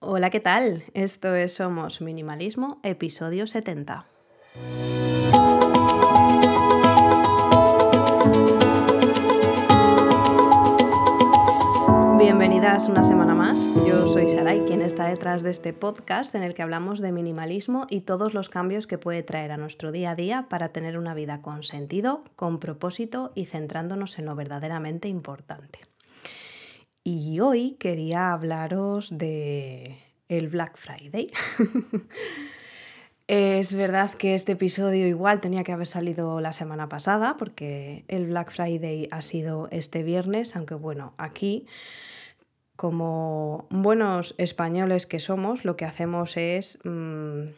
Hola, ¿qué tal? Esto es Somos Minimalismo, episodio 70. Bienvenidas una semana más. Yo soy Sarai, quien está detrás de este podcast en el que hablamos de minimalismo y todos los cambios que puede traer a nuestro día a día para tener una vida con sentido, con propósito y centrándonos en lo verdaderamente importante. Y hoy quería hablaros de el Black Friday. es verdad que este episodio igual tenía que haber salido la semana pasada porque el Black Friday ha sido este viernes, aunque bueno, aquí como buenos españoles que somos, lo que hacemos es mm,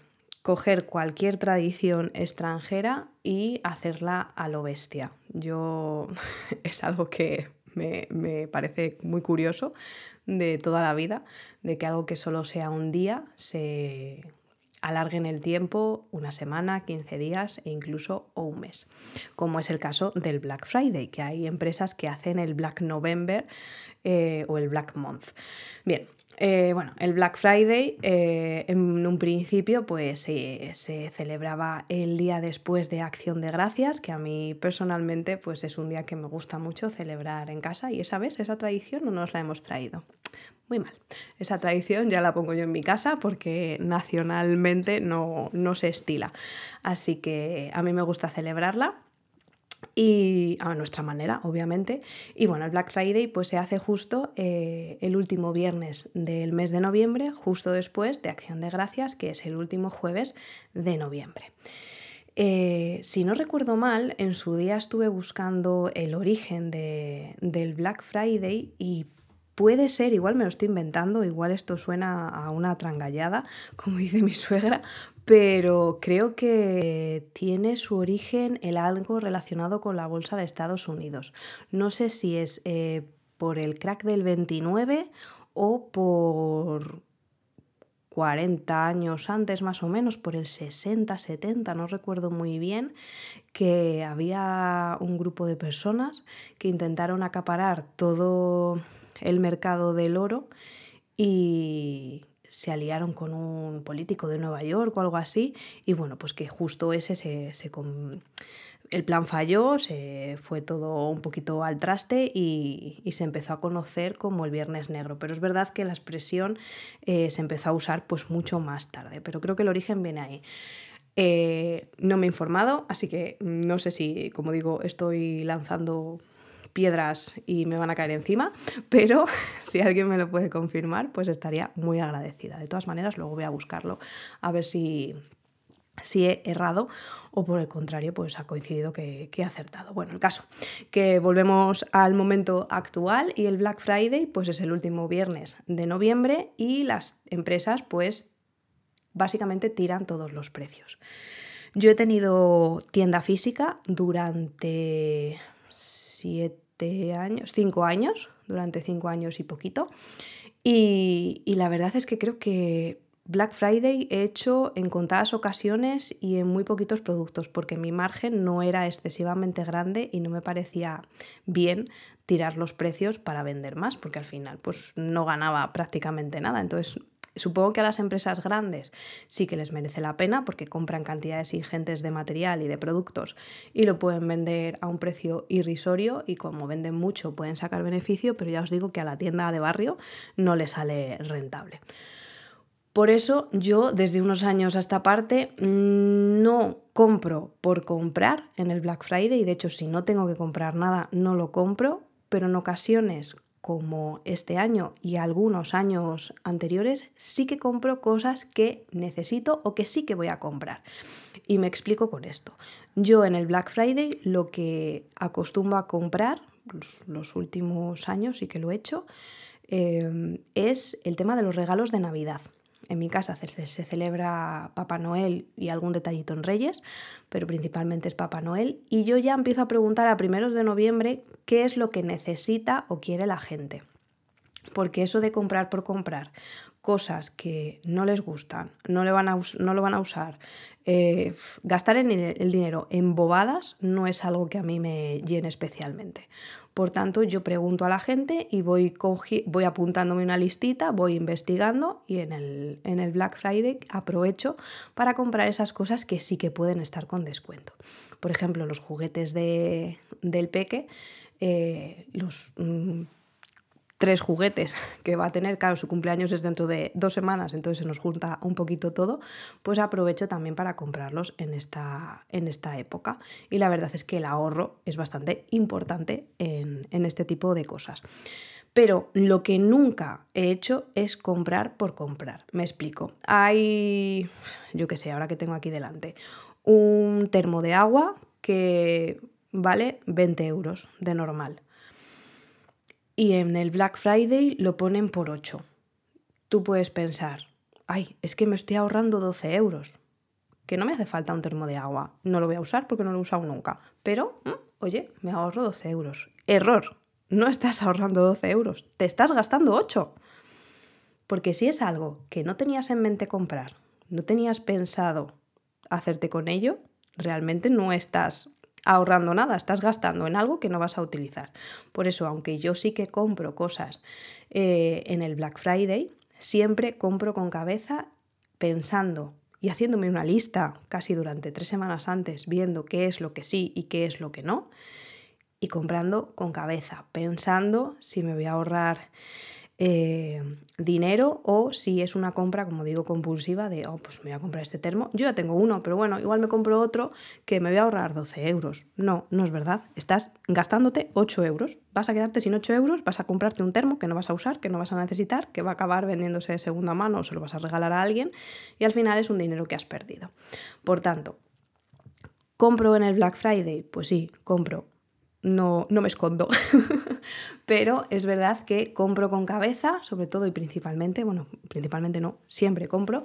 coger cualquier tradición extranjera y hacerla a lo bestia. Yo es algo que me, parece muy curioso de toda la vida, de que algo que solo sea un día se alargue en el tiempo una semana, 15 días e incluso o un mes, como es el caso del Black Friday, que hay empresas que hacen el Black November eh, o el Black Month. Bien, eh, bueno, el Black Friday eh, en un principio pues se celebraba el día después de Acción de Gracias, que a mí personalmente pues es un día que me gusta mucho celebrar en casa y esa vez esa tradición no nos la hemos traído. Muy mal. Esa tradición ya la pongo yo en mi casa porque nacionalmente no, no se estila. Así que a mí me gusta celebrarla y a nuestra manera, obviamente. Y bueno, el Black Friday pues se hace justo eh, el último viernes del mes de noviembre, justo después de Acción de Gracias, que es el último jueves de noviembre. Eh, si no recuerdo mal, en su día estuve buscando el origen del Black Friday y Puede ser, igual me lo estoy inventando, igual esto suena a una trangallada, como dice mi suegra, pero creo que tiene su origen en algo relacionado con la bolsa de Estados Unidos. No sé si es eh, por el crack del 29 o por 40 años antes más o menos, por el 60, 70, no recuerdo muy bien, que había un grupo de personas que intentaron acaparar todo el mercado del oro y se aliaron con un político de Nueva York o algo así y bueno, pues que justo ese se, el plan falló, se fue todo un poquito al traste y, se empezó a conocer como el Viernes Negro. Pero es verdad que la expresión eh, se empezó a usar pues mucho más tarde, pero creo que el origen viene ahí. Eh, no me he informado, así que no sé si, como digo, estoy lanzando piedras y me van a caer encima, pero si alguien me lo puede confirmar, pues estaría muy agradecida. De todas maneras, luego voy a buscarlo a ver si, si he errado o por el contrario, pues ha coincidido que, he acertado. Bueno, el caso, que volvemos al momento actual y el Black Friday pues es el último viernes de noviembre y las empresas pues básicamente tiran todos los precios. Yo he tenido tienda física durante siete años, cinco años, durante cinco años y poquito. Y, la verdad es que creo que Black Friday he hecho en contadas ocasiones y en muy poquitos productos, porque mi margen no era excesivamente grande y no me parecía bien tirar los precios para vender más, porque al final pues no ganaba prácticamente nada. Entonces Supongo que a las empresas grandes sí que les merece la pena porque compran cantidades ingentes de material y de productos y lo pueden vender a un precio irrisorio y como venden mucho pueden sacar beneficio, pero ya os digo que a la tienda de barrio no le sale rentable. Por eso yo desde unos años a esta parte no compro por comprar en el Black Friday y de hecho si no tengo que comprar nada no lo compro, pero en ocasiones como este año y algunos años anteriores, sí que compro cosas que necesito o que sí que voy a comprar. Y me explico con esto. Yo en el Black Friday lo que acostumbro a comprar, los, últimos años y que lo he hecho, eh, es el tema de los regalos de Navidad. En mi casa se, celebra Papá Noel y algún detallito en Reyes, pero principalmente es Papá Noel. Y yo ya empiezo a preguntar a primeros de noviembre qué es lo que necesita o quiere la gente. Porque eso de comprar por comprar cosas que no les gustan, no, le van a, no lo van a usar, eh, gastar el dinero en bobadas no es algo que a mí me llene especialmente. Por tanto, yo pregunto a la gente y voy, voy apuntándome una listita, voy investigando y en el, en el, Black Friday aprovecho para comprar esas cosas que sí que pueden estar con descuento. Por ejemplo, los juguetes de, del peque, eh, los... Mm, tres juguetes que va a tener, claro, su cumpleaños es dentro de dos semanas, entonces se nos junta un poquito todo, pues aprovecho también para comprarlos en esta, en esta época. Y la verdad es que el ahorro es bastante importante en, en este tipo de cosas. Pero lo que nunca he hecho es comprar por comprar. Me explico. Hay, yo qué sé, ahora que tengo aquí delante, un termo de agua que vale 20 euros de normal y en el Black Friday lo ponen por 8. Tú puedes pensar, ay, es que me estoy ahorrando 12 euros, que no me hace falta un termo de agua, no lo voy a usar porque no lo he usado nunca, pero, mm, oye, me ahorro 12 euros. Error, no estás ahorrando 12 euros, te estás gastando 8. Porque si es algo que no tenías en mente comprar, no tenías pensado hacerte con ello, realmente no estás ahorrando nada, estás gastando en algo que no vas a utilizar. Por eso, aunque yo sí que compro cosas eh, en el Black Friday, siempre compro con cabeza pensando y haciéndome una lista casi durante tres semanas antes, viendo qué es lo que sí y qué es lo que no, y comprando con cabeza, pensando si me voy a ahorrar eh, dinero o si es una compra, como digo, compulsiva de, oh, pues me voy a comprar este termo. Yo ya tengo uno, pero bueno, igual me compro otro que me voy a ahorrar 12 euros. No, no es verdad. Estás gastándote 8 euros. Vas a quedarte sin 8 euros, vas a comprarte un termo que no vas a usar, que no vas a necesitar, que va a acabar vendiéndose de segunda mano o se lo vas a regalar a alguien y al final es un dinero que has perdido. Por tanto, ¿compro en el Black Friday? Pues sí, compro no, no me escondo. Pero es verdad que compro con cabeza, sobre todo y principalmente, bueno, principalmente no, siempre compro,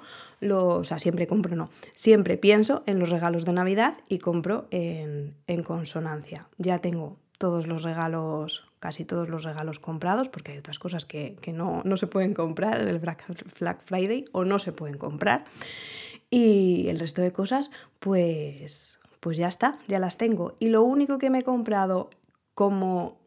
o sea, siempre compro no, siempre pienso en los regalos de Navidad y compro en, consonancia. Ya tengo todos los regalos, casi todos los regalos comprados, porque hay otras cosas que, no, no, se pueden comprar en el Black Friday o no se pueden comprar. Y el resto de cosas, pues pues ya está, ya las tengo. Y lo único que me he comprado como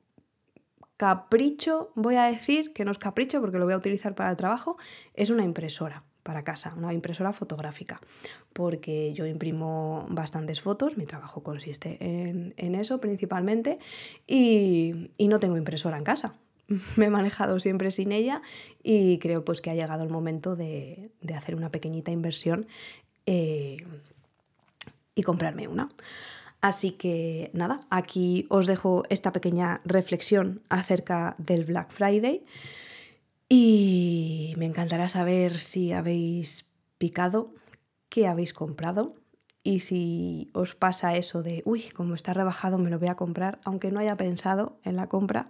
capricho, voy a decir que no es capricho porque lo voy a utilizar para el trabajo, es una impresora para casa, una impresora fotográfica, porque yo imprimo bastantes fotos, mi trabajo consiste en, eso principalmente, y, no tengo impresora en casa. Me he manejado siempre sin ella y creo pues que ha llegado el momento de, hacer una pequeñita inversión eh, y comprarme una. Así que nada, aquí os dejo esta pequeña reflexión acerca del Black Friday y me encantará saber si habéis picado, qué habéis comprado y si os pasa eso de, uy, como está rebajado me lo voy a comprar, aunque no haya pensado en la compra,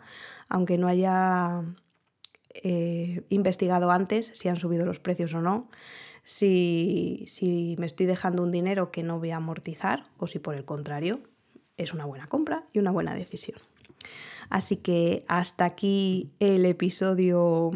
aunque no haya eh, investigado antes si han subido los precios o no si, me estoy dejando un dinero que no voy a amortizar o si por el contrario es una buena compra y una buena decisión. Así que hasta aquí el episodio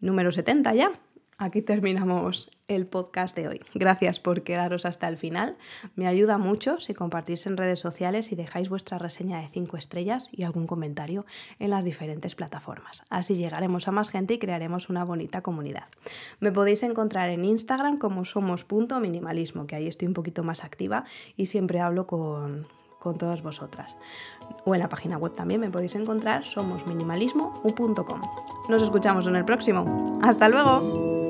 número 70 ya. Aquí terminamos el podcast de hoy. Gracias por quedaros hasta el final. Me ayuda mucho si compartís en redes sociales y dejáis vuestra reseña de 5 estrellas y algún comentario en las diferentes plataformas. Así llegaremos a más gente y crearemos una bonita comunidad. Me podéis encontrar en Instagram como somos.minimalismo, que ahí estoy un poquito más activa y siempre hablo con, con todas vosotras. O en la página web también me podéis encontrar somosminimalismo.com. Nos escuchamos en el próximo. ¡Hasta luego!